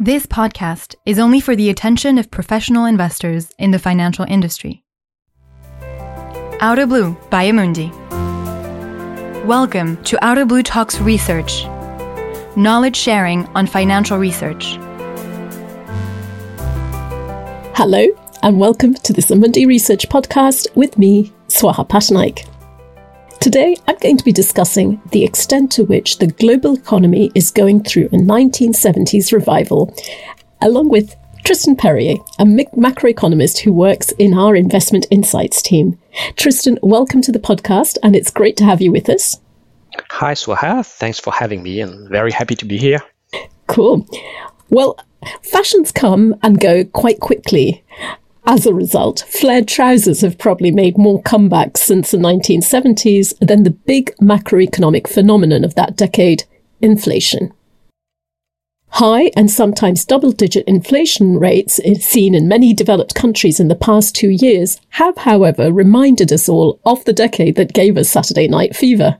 This podcast is only for the attention of professional investors in the financial industry. Outer Blue by Amundi. Welcome to Outer Blue Talks Research, knowledge sharing on financial research. Hello, and welcome to this Amundi Research podcast with me, Swaha Pattanaik. Today, I'm going to be discussing the extent to which the global economy is going through a 1970s revival, along with Tristan Perrier, a macroeconomist who works in our investment insights team. Tristan, welcome to the podcast, and it's great to have you with us. Hi, Swaha. Thanks for having me, and very happy to be here. Cool. Well, fashions come and go quite quickly. As a result, flared trousers have probably made more comebacks since the 1970s than the big macroeconomic phenomenon of that decade, inflation. High and sometimes double digit inflation rates seen in many developed countries in the past two years have, however, reminded us all of the decade that gave us Saturday Night Fever.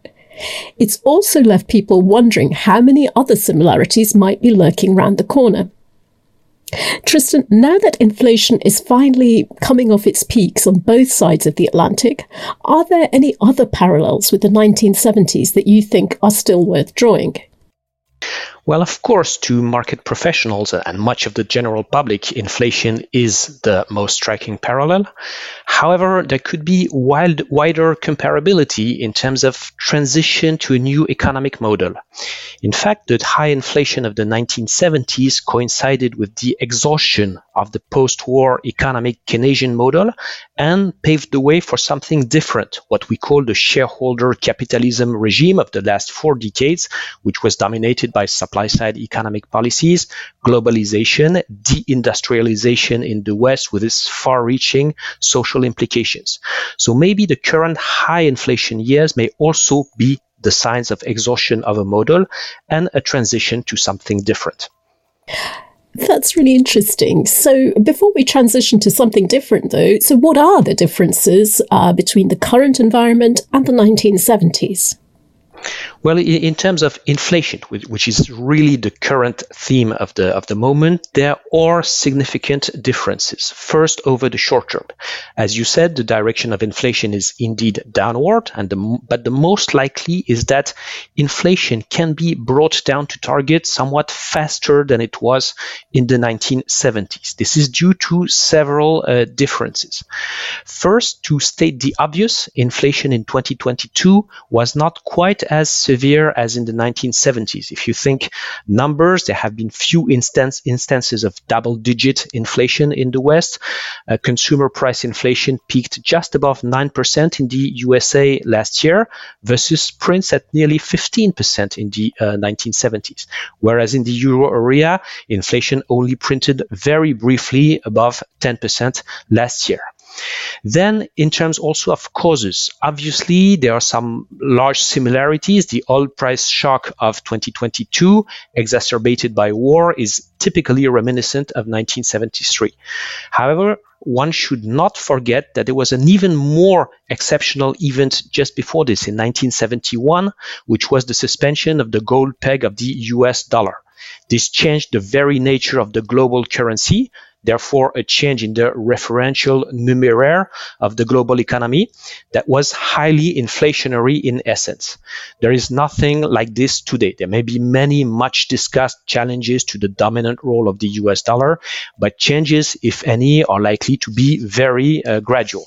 It's also left people wondering how many other similarities might be lurking round the corner. Tristan, now that inflation is finally coming off its peaks on both sides of the Atlantic, are there any other parallels with the 1970s that you think are still worth drawing? Well, of course, to market professionals and much of the general public, inflation is the most striking parallel. However, there could be wild, wider comparability in terms of transition to a new economic model. In fact, the high inflation of the 1970s coincided with the exhaustion of the post-war economic Keynesian model and paved the way for something different, what we call the shareholder capitalism regime of the last four decades, which was dominated by supply side economic policies, globalization, deindustrialization in the West with its far reaching social implications. So maybe the current high inflation years may also be the signs of exhaustion of a model and a transition to something different. That's really interesting. So, before we transition to something different, though, so what are the differences uh, between the current environment and the 1970s? Well, in terms of inflation, which is really the current theme of the of the moment, there are significant differences. First, over the short term, as you said, the direction of inflation is indeed downward, and the, but the most likely is that inflation can be brought down to target somewhat faster than it was in the 1970s. This is due to several uh, differences. First, to state the obvious, inflation in 2022 was not quite as severe as in the 1970s. If you think numbers, there have been few instance, instances of double digit inflation in the West. Uh, consumer price inflation peaked just above 9% in the USA last year versus prints at nearly 15% in the uh, 1970s. Whereas in the euro area, inflation only printed very briefly above 10% last year. Then, in terms also of causes, obviously there are some large similarities. The oil price shock of 2022, exacerbated by war, is typically reminiscent of 1973. However, one should not forget that there was an even more exceptional event just before this in 1971, which was the suspension of the gold peg of the US dollar. This changed the very nature of the global currency, therefore a change in the referential numeraire of the global economy that was highly inflationary in essence. There is nothing like this today. There may be many much discussed challenges to the dominant role of the US dollar, but changes, if any, are likely to be very uh, gradual.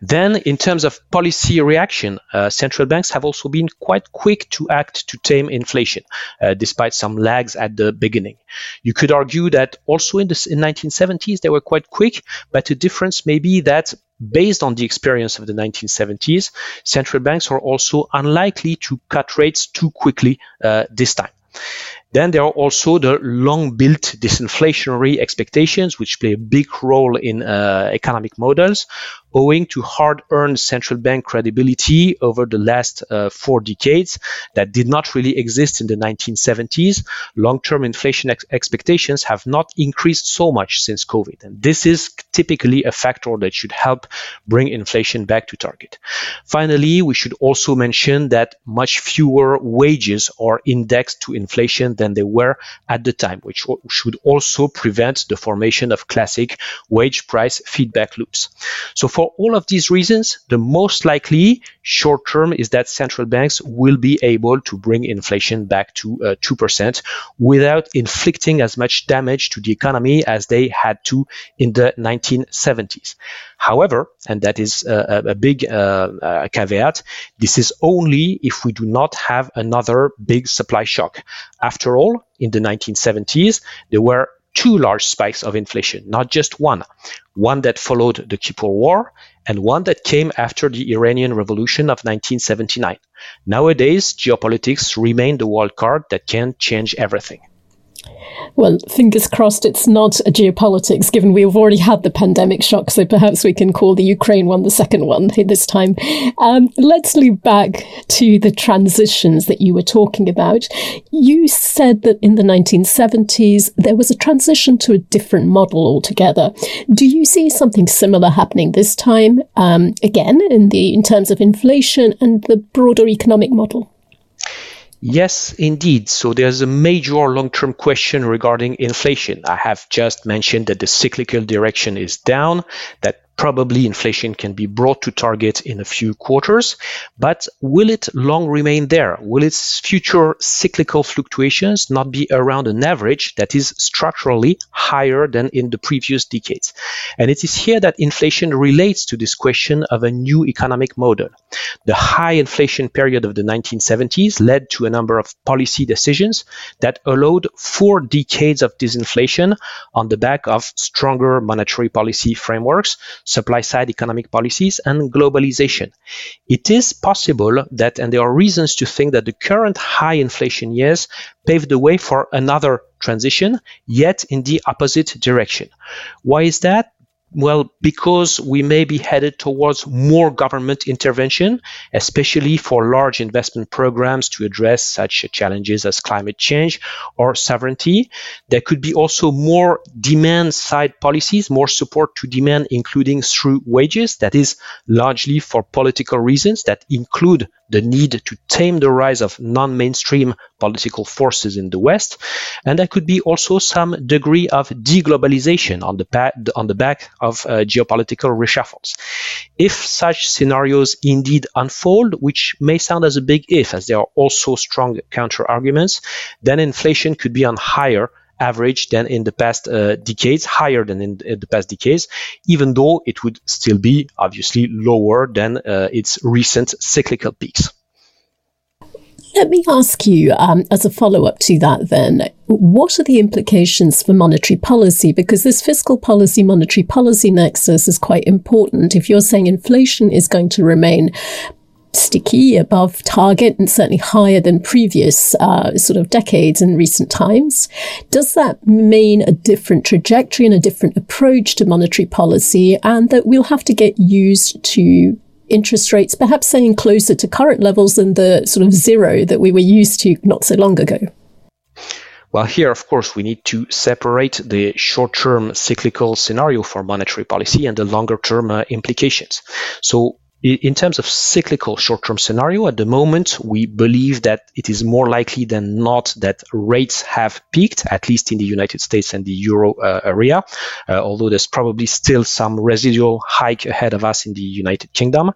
Then, in terms of policy reaction, uh, central banks have also been quite quick to act to tame inflation, uh, despite some lags at the beginning. You could argue that also in the in 1970s they were quite quick, but the difference may be that based on the experience of the 1970s, central banks are also unlikely to cut rates too quickly uh, this time. Then there are also the long built disinflationary expectations, which play a big role in uh, economic models, owing to hard earned central bank credibility over the last uh, four decades that did not really exist in the 1970s. Long term inflation ex- expectations have not increased so much since COVID. And this is typically a factor that should help bring inflation back to target. Finally, we should also mention that much fewer wages are indexed to inflation than they were at the time, which should also prevent the formation of classic wage price feedback loops. So for all of these reasons, the most likely short term is that central banks will be able to bring inflation back to uh, 2% without inflicting as much damage to the economy as they had to in the 1970s. However, and that is a, a big uh, uh, caveat, this is only if we do not have another big supply shock. After all, in the 1970s, there were two large spikes of inflation, not just one. One that followed the Kippur War and one that came after the Iranian Revolution of 1979. Nowadays, geopolitics remain the wild card that can change everything. Well, fingers crossed it's not a geopolitics, given we've already had the pandemic shock, so perhaps we can call the Ukraine one the second one this time. Um, let's loop back to the transitions that you were talking about. You said that in the 1970s there was a transition to a different model altogether. Do you see something similar happening this time, um, again, in the in terms of inflation and the broader economic model? Yes, indeed. So there's a major long term question regarding inflation. I have just mentioned that the cyclical direction is down, that Probably inflation can be brought to target in a few quarters, but will it long remain there? Will its future cyclical fluctuations not be around an average that is structurally higher than in the previous decades? And it is here that inflation relates to this question of a new economic model. The high inflation period of the 1970s led to a number of policy decisions that allowed four decades of disinflation on the back of stronger monetary policy frameworks supply side economic policies, and globalization. It is possible that, and there are reasons to think that the current high inflation years paved the way for another transition, yet in the opposite direction. Why is that? Well, because we may be headed towards more government intervention, especially for large investment programs to address such challenges as climate change or sovereignty. There could be also more demand side policies, more support to demand, including through wages, that is largely for political reasons that include the need to tame the rise of non mainstream political forces in the West. And there could be also some degree of deglobalization on the, pa- on the back of uh, geopolitical reshuffles. If such scenarios indeed unfold, which may sound as a big if, as there are also strong counter arguments, then inflation could be on higher average than in the past uh, decades, higher than in, the past decades, even though it would still be obviously lower than uh, its recent cyclical peaks. Let me ask you, um, as a follow up to that, then, what are the implications for monetary policy? Because this fiscal policy monetary policy nexus is quite important. If you're saying inflation is going to remain sticky above target and certainly higher than previous uh, sort of decades in recent times. Does that mean a different trajectory and a different approach to monetary policy and that we'll have to get used to interest rates perhaps staying closer to current levels than the sort of zero that we were used to not so long ago? Well, here, of course, we need to separate the short term cyclical scenario for monetary policy and the longer term uh, implications. So, in terms of cyclical short-term scenario, at the moment, we believe that it is more likely than not that rates have peaked, at least in the United States and the euro uh, area, uh, although there's probably still some residual hike ahead of us in the United Kingdom.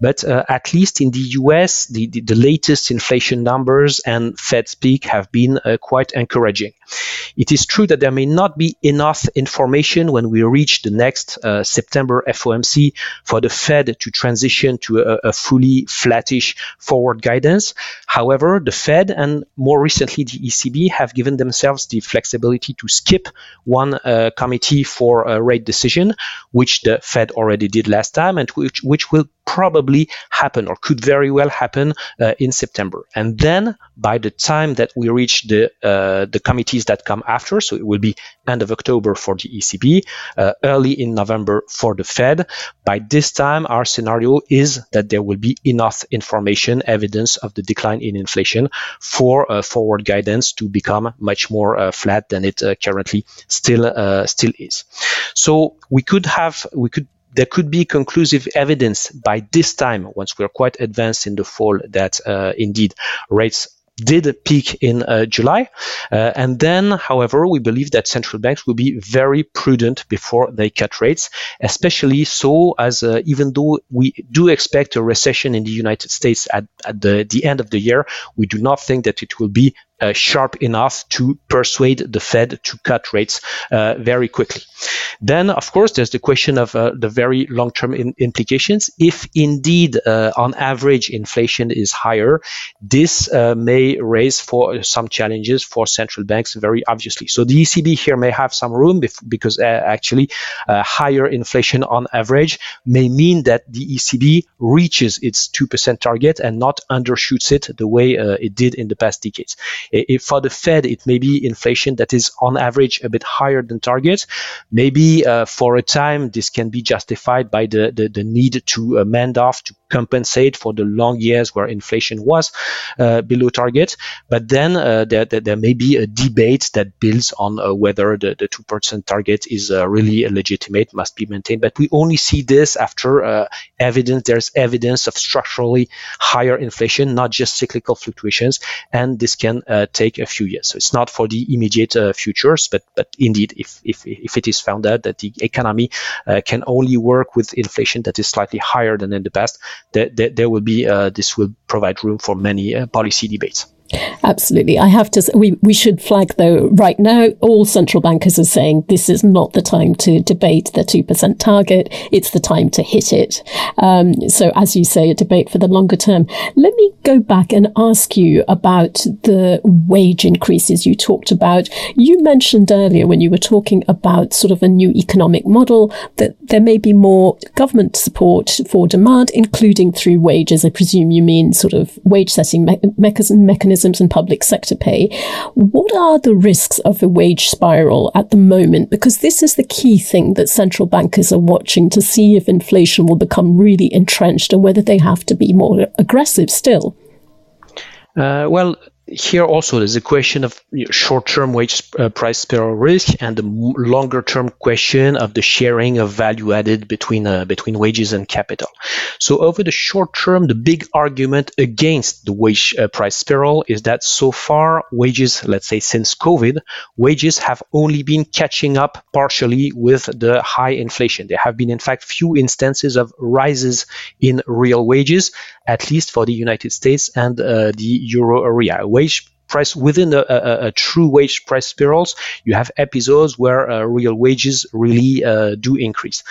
But uh, at least in the US, the, the, the, latest inflation numbers and Fed speak have been uh, quite encouraging. It is true that there may not be enough information when we reach the next uh, September FOMC for the Fed to transition to a, a, fully flattish forward guidance. However, the Fed and more recently the ECB have given themselves the flexibility to skip one uh, committee for a rate decision, which the Fed already did last time and which, which will probably happen or could very well happen uh, in September. And then by the time that we reach the uh, the committees that come after, so it will be end of October for the ECB, uh, early in November for the Fed. By this time, our scenario is that there will be enough information, evidence of the decline in inflation for uh, forward guidance to become much more uh, flat than it uh, currently still still is. So we could have we could there could be conclusive evidence by this time, once we're quite advanced in the fall, that uh, indeed rates did peak in uh, July. Uh, and then, however, we believe that central banks will be very prudent before they cut rates, especially so as uh, even though we do expect a recession in the United States at, at the, the end of the year, we do not think that it will be uh, sharp enough to persuade the Fed to cut rates uh, very quickly. Then, of course, there's the question of uh, the very long-term in- implications. If indeed, uh, on average, inflation is higher, this uh, may raise for some challenges for central banks, very obviously. So the ECB here may have some room because uh, actually higher inflation on average may mean that the ECB reaches its 2% target and not undershoots it the way it did in the past decades. If for the Fed, it may be inflation that is on average a bit higher than target. Maybe uh, for a time, this can be justified by the, the, the need to amend off to compensate for the long years where inflation was uh, below target. But then uh, there, there, there, may be a debate that builds on uh, whether the, the 2% target is uh, really legitimate, must be maintained. But we only see this after uh, evidence, there's evidence of structurally higher inflation, not just cyclical fluctuations. And this can uh, take a few years. So it's not for the immediate futures, but, but indeed, if, if, if it is found out that the economy can only work with inflation that is slightly higher than in the past, there, there, will be uh, this will provide room for many uh, policy debates. Absolutely. I have to, we, we should flag though, right now, all central bankers are saying this is not the time to debate the 2% target. It's the time to hit it. Um, so as you say, a debate for the longer term. Let me go back and ask you about the wage increases you talked about. You mentioned earlier when you were talking about sort of a new economic model that there may be more government support for demand, including through wages. I presume you mean sort of wage setting me- mechanisms mechanisms in public sector pay. What are the risks of a wage spiral at the moment? Because this is the key thing that central bankers are watching to see if inflation will become really entrenched and whether they have to be more aggressive still. Uh, well, here also there's a question of short-term wage uh, price spiral risk and the longer-term question of the sharing of value added between uh, between wages and capital. So over the short term, the big argument against the wage uh, price spiral is that so far wages, let's say since COVID, wages have only been catching up partially with the high inflation. There have been in fact few instances of rises in real wages, at least for the United States and uh, the euro area wage price within a, a, a, true wage price spirals, you have episodes where uh, real wages really uh, do increase.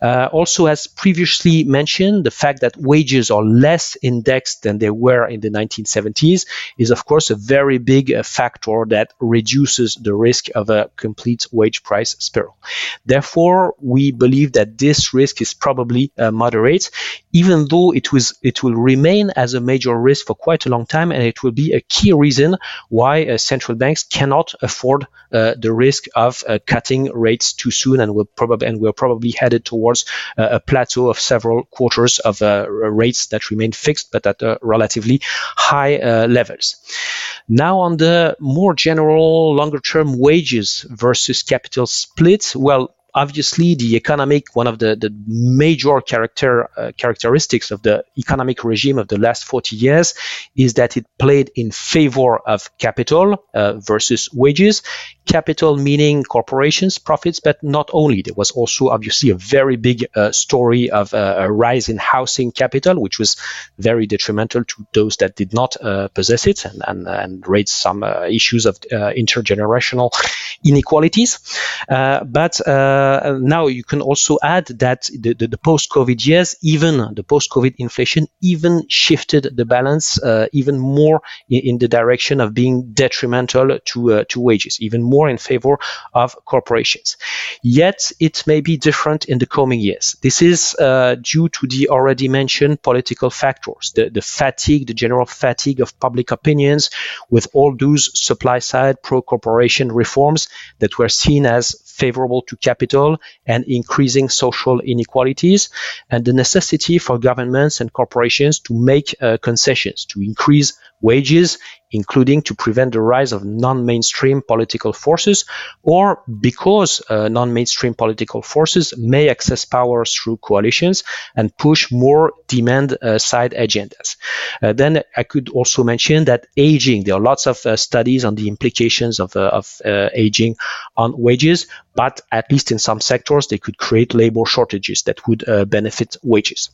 Uh, also, as previously mentioned, the fact that wages are less indexed than they were in the 1970s is, of course, a very big uh, factor that reduces the risk of a complete wage price spiral. Therefore, we believe that this risk is probably uh, moderate, even though it was it will remain as a major risk for quite a long time, and it will be a key reason why uh, central banks cannot afford uh, the risk of uh, cutting rates too soon, and will probably and we're probably headed towards a plateau of several quarters of rates that remain fixed, but at relatively high levels. Now, on the more general, longer-term wages versus capital split, well, obviously the economic one of the, the major character uh, characteristics of the economic regime of the last 40 years is that it played in favor of capital uh, versus wages. Capital meaning corporations profits but not only. There was also obviously a very big uh, story of uh, a rise in housing capital which was very detrimental to those that did not uh, possess it and, and, and raised some uh, issues of intergenerational inequalities. But uh, now you can also add that the, the, the post-COVID years, even the post-COVID inflation, even shifted the balance uh, even more in, in, the direction of being detrimental to uh, to wages, even more in favor of corporations. Yet it may be different in the coming years. This is uh, due to the already mentioned political factors, the, the fatigue, the general fatigue of public opinions, with all those supply-side pro-corporation reforms that were seen as favorable to capital and increasing social inequalities, and the necessity for governments and corporations to make uh, concessions, to increase wages including to prevent the rise of non-mainstream political forces, or because uh, non-mainstream political forces may access power through coalitions and push more demand-side uh, agendas. Uh, then I could also mention that aging. There are lots of uh, studies on the implications of, of aging on wages, but at least in some sectors, they could create labor shortages that would benefit wages.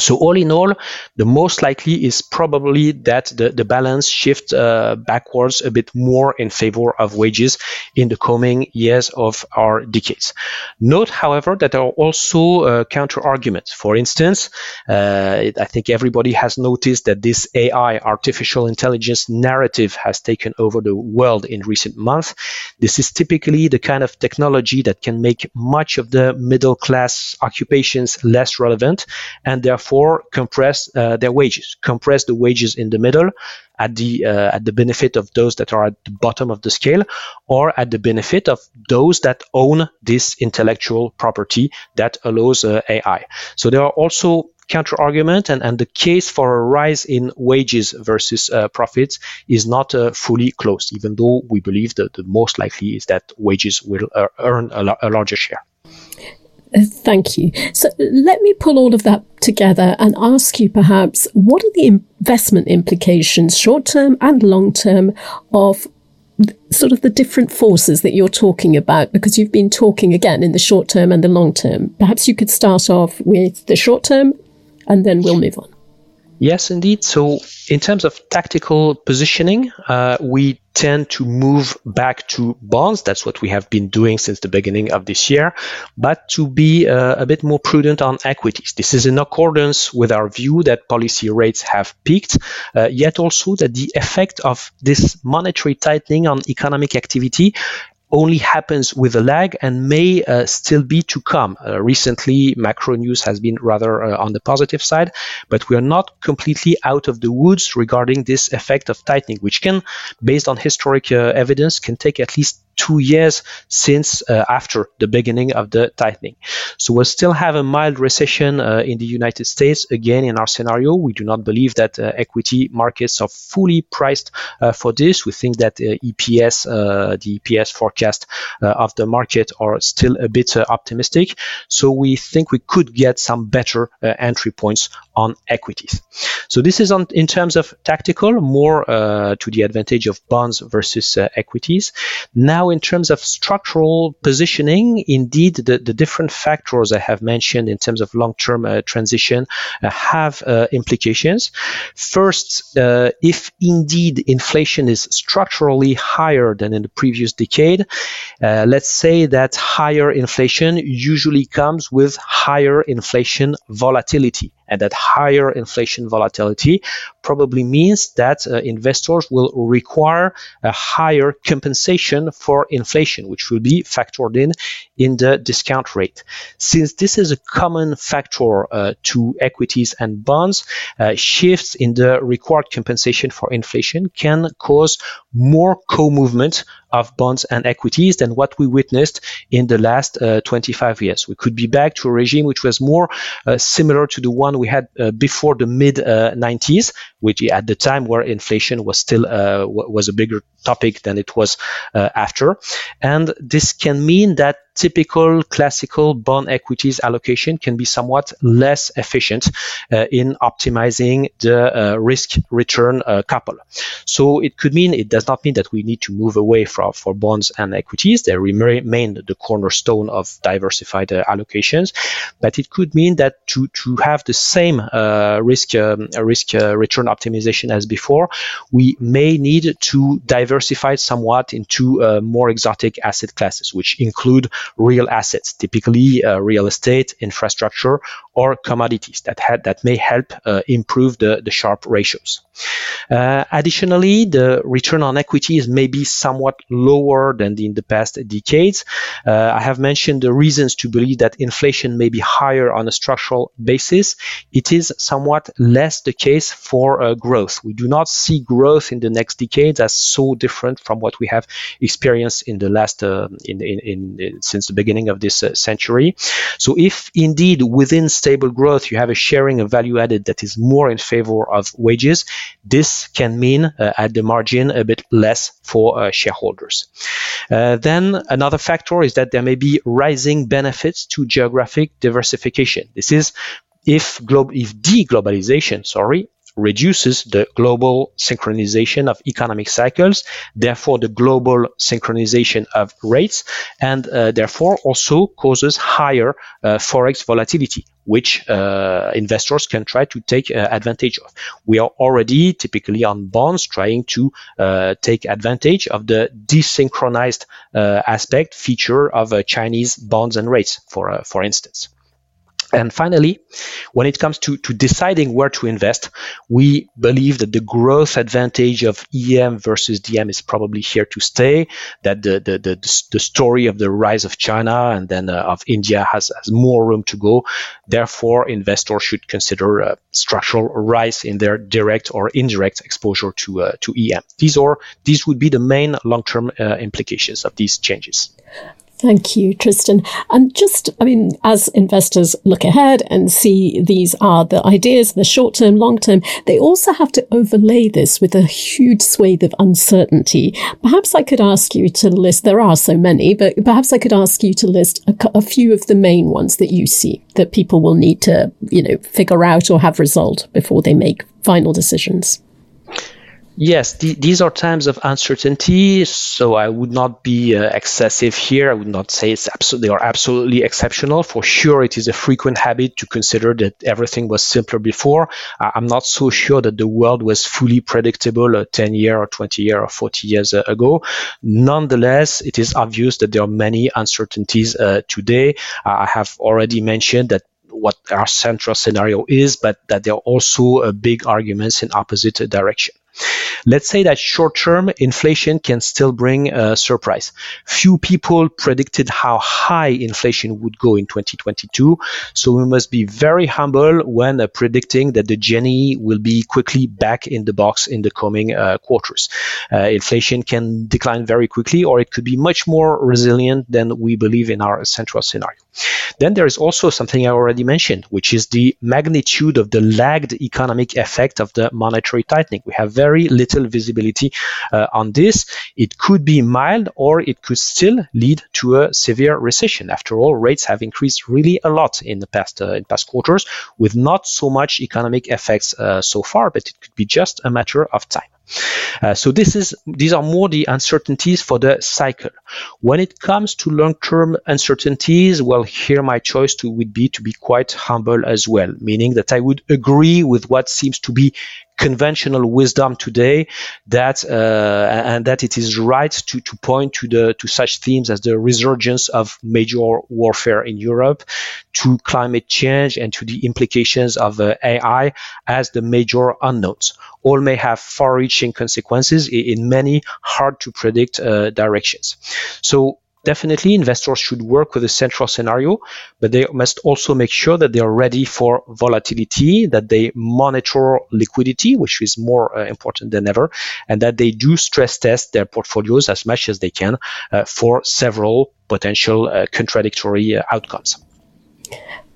So all in all, the most likely is probably that the, the balance shift uh, backwards a bit more in favor of wages in the coming years of our decades. Note, however, that there are also uh, counter arguments. For instance, uh, I think everybody has noticed that this AI, artificial intelligence narrative has taken over the world in recent months. This is typically the kind of technology that can make much of the middle class occupations less relevant and therefore therefore compress uh, their wages, compress the wages in the middle at the uh, at the benefit of those that are at the bottom of the scale, or at the benefit of those that own this intellectual property that allows uh, AI. So there are also counter argument and, and the case for a rise in wages versus uh, profits is not uh, fully closed, even though we believe that the most likely is that wages will uh, earn a, a larger share. Thank you. So let me pull all of that together and ask you perhaps what are the investment implications, short term and long term, of sort of the different forces that you're talking about? Because you've been talking again in the short term and the long term. Perhaps you could start off with the short term and then we'll move on. Yes, indeed. So, in terms of tactical positioning, uh, we tend to move back to bonds. That's what we have been doing since the beginning of this year, but to be uh, a bit more prudent on equities. This is in accordance with our view that policy rates have peaked, uh, yet also that the effect of this monetary tightening on economic activity only happens with a lag and may uh, still be to come. Uh, recently, macro news has been rather uh, on the positive side, but we are not completely out of the woods regarding this effect of tightening, which can, based on historic uh, evidence, can take at least two years since uh, after the beginning of the tightening. So we'll still have a mild recession uh, in the United States. Again, in our scenario, we do not believe that uh, equity markets are fully priced uh, for this. We think that uh, EPS, uh, the EPS forecast of the market are still a bit optimistic. So we think we could get some better entry points on equities. So this is on in terms of tactical, more to the advantage of bonds versus equities. Now in terms of structural positioning, indeed, the, the different factors I have mentioned in terms of long-term uh, transition uh, have uh, implications. First, uh, if indeed inflation is structurally higher than in the previous decade, uh, let's say that higher inflation usually comes with higher inflation volatility and that higher inflation volatility probably means that uh, investors will require a higher compensation for inflation, which will be factored in in the discount rate. Since this is a common factor uh, to equities and bonds, uh, shifts in the required compensation for inflation can cause more co-movement of bonds and equities than what we witnessed in the last uh, 25 years. We could be back to a regime which was more uh, similar to the one we had uh, before the mid 90s, which at the time where inflation was still was a bigger topic than it was after. And this can mean that typical classical bond equities allocation can be somewhat less efficient uh, in optimizing the uh, risk return uh, couple. So it could mean, it does not mean that we need to move away from for bonds and equities. They remain the cornerstone of diversified uh, allocations, but it could mean that to, to have the same uh, risk, um, risk uh, return optimization as before, we may need to diversify somewhat into more exotic asset classes, which include real assets, typically uh, real estate, infrastructure, or commodities that had, that may help uh, improve the, the Sharpe ratios. Uh, additionally, the return on equity is maybe somewhat lower than in the past decades. Uh, I have mentioned the reasons to believe that inflation may be higher on a structural basis. It is somewhat less the case for uh, growth. We do not see growth in the next decades as so different from what we have experienced in the last uh, in, in, in since the beginning of this uh, century. So if indeed within stable growth you have a sharing of value added that is more in favor of wages, this can mean uh, at the margin a bit less for uh, shareholders. Uh, then another factor is that there may be rising benefits to geographic diversification. This is if, glo- if deglobalization, sorry, reduces the global synchronization of economic cycles, therefore the global synchronization of rates, and uh, therefore also causes higher uh, forex volatility, which uh, investors can try to take uh, advantage of. We are already typically on bonds trying to uh, take advantage of the desynchronized uh, aspect feature of Chinese bonds and rates, for for instance. And finally, when it comes to, to deciding where to invest, we believe that the growth advantage of EM versus DM is probably here to stay, that the, the, the, the story of the rise of China and then uh, of India has, has more room to go. Therefore, investors should consider a structural rise in their direct or indirect exposure to, uh, to EM. These are, these would be the main long-term uh, implications of these changes. Thank you, Tristan. And just, I mean, as investors look ahead and see these are the ideas, the short term, long term, they also have to overlay this with a huge swathe of uncertainty. Perhaps I could ask you to list, there are so many, but perhaps I could ask you to list a, a few of the main ones that you see that people will need to, you know, figure out or have resolved before they make final decisions. Yes, the, these are times of uncertainty, so I would not be uh, excessive here. I would not say it's absolutely they are absolutely exceptional. For sure, it is a frequent habit to consider that everything was simpler before. I'm not so sure that the world was fully predictable uh, 10 year or 20 year or 40 years uh, ago. Nonetheless, it is obvious that there are many uncertainties uh, today. I have already mentioned that what our central scenario is, but that there are also uh, big arguments in opposite direction. Let's say that short term inflation can still bring a surprise. Few people predicted how high inflation would go in 2022, so we must be very humble when uh, predicting that the Jenny will be quickly back in the box in the coming uh, quarters. Uh, inflation can decline very quickly, or it could be much more resilient than we believe in our central scenario. Then there is also something I already mentioned, which is the magnitude of the lagged economic effect of the monetary tightening. We have very little visibility uh, on this. It could be mild or it could still lead to a severe recession. After all, rates have increased really a lot in the past uh, in past quarters with not so much economic effects uh, so far, but it could be just a matter of time. Uh, so this is these are more the uncertainties for the cycle. When it comes to long-term uncertainties, well, here my choice to, would be to be quite humble as well, meaning that I would agree with what seems to be conventional wisdom today that uh, and that it is right to, to point to the to such themes as the resurgence of major warfare in Europe, to climate change, and to the implications of uh, AI as the major unknowns. All may have consequences in many hard to predict uh, directions. So definitely investors should work with a central scenario, but they must also make sure that they are ready for volatility, that they monitor liquidity, which is more uh, important than ever, and that they do stress test their portfolios as much as they can uh, for several potential uh, contradictory uh, outcomes.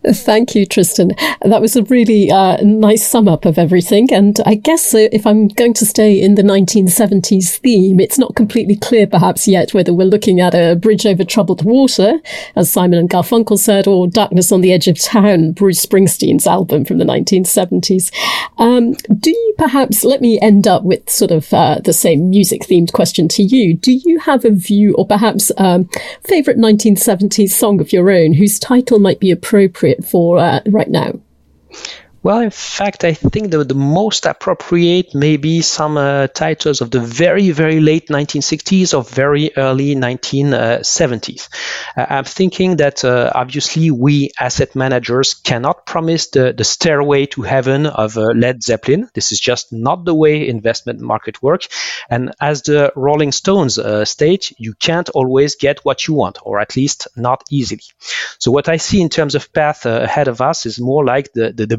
Thank you, Tristan. That was a really uh, nice sum up of everything. And I guess uh, if I'm going to stay in the 1970s theme, it's not completely clear perhaps yet whether we're looking at a bridge over troubled water, as Simon and Garfunkel said, or Darkness on the Edge of Town, Bruce Springsteen's album from the 1970s. Um, do you perhaps, let me end up with sort of uh, the same music themed question to you. Do you have a view or perhaps um, favorite 1970s song of your own whose title might be appropriate? For uh, right now? Well, in fact, I think the, the most appropriate may be some uh, titles of the very, very late 1960s or very early 1970s. Uh, I'm thinking that uh, obviously we asset managers cannot promise the, the stairway to heaven of uh, Led Zeppelin. This is just not the way investment market works. And as the Rolling Stones uh, state, you can't always get what you want, or at least not easily. So what I see in terms of path uh, ahead of us is more like the, the, the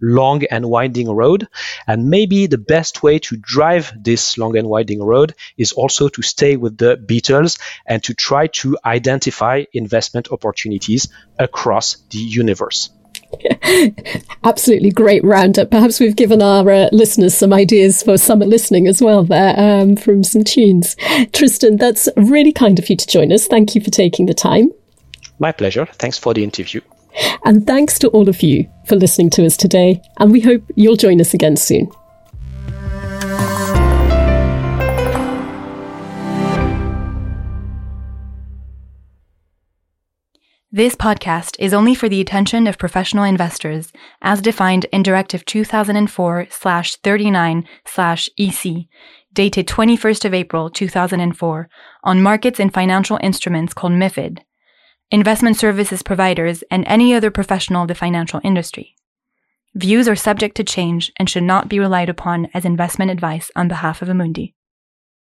Long and winding road. And maybe the best way to drive this long and winding road is also to stay with the Beatles and to try to identify investment opportunities across the universe. Absolutely great roundup. Perhaps we've given our uh, listeners some ideas for summer listening as well there um, from some tunes. Tristan, that's really kind of you to join us. Thank you for taking the time. My pleasure. Thanks for the interview. And thanks to all of you for listening to us today. And we hope you'll join us again soon. This podcast is only for the attention of professional investors as defined in Directive 2004-39-EC, dated 21st of April 2004, on markets and financial instruments called MIFID, investment services providers, and any other professional of the financial industry. Views are subject to change and should not be relied upon as investment advice on behalf of Amundi.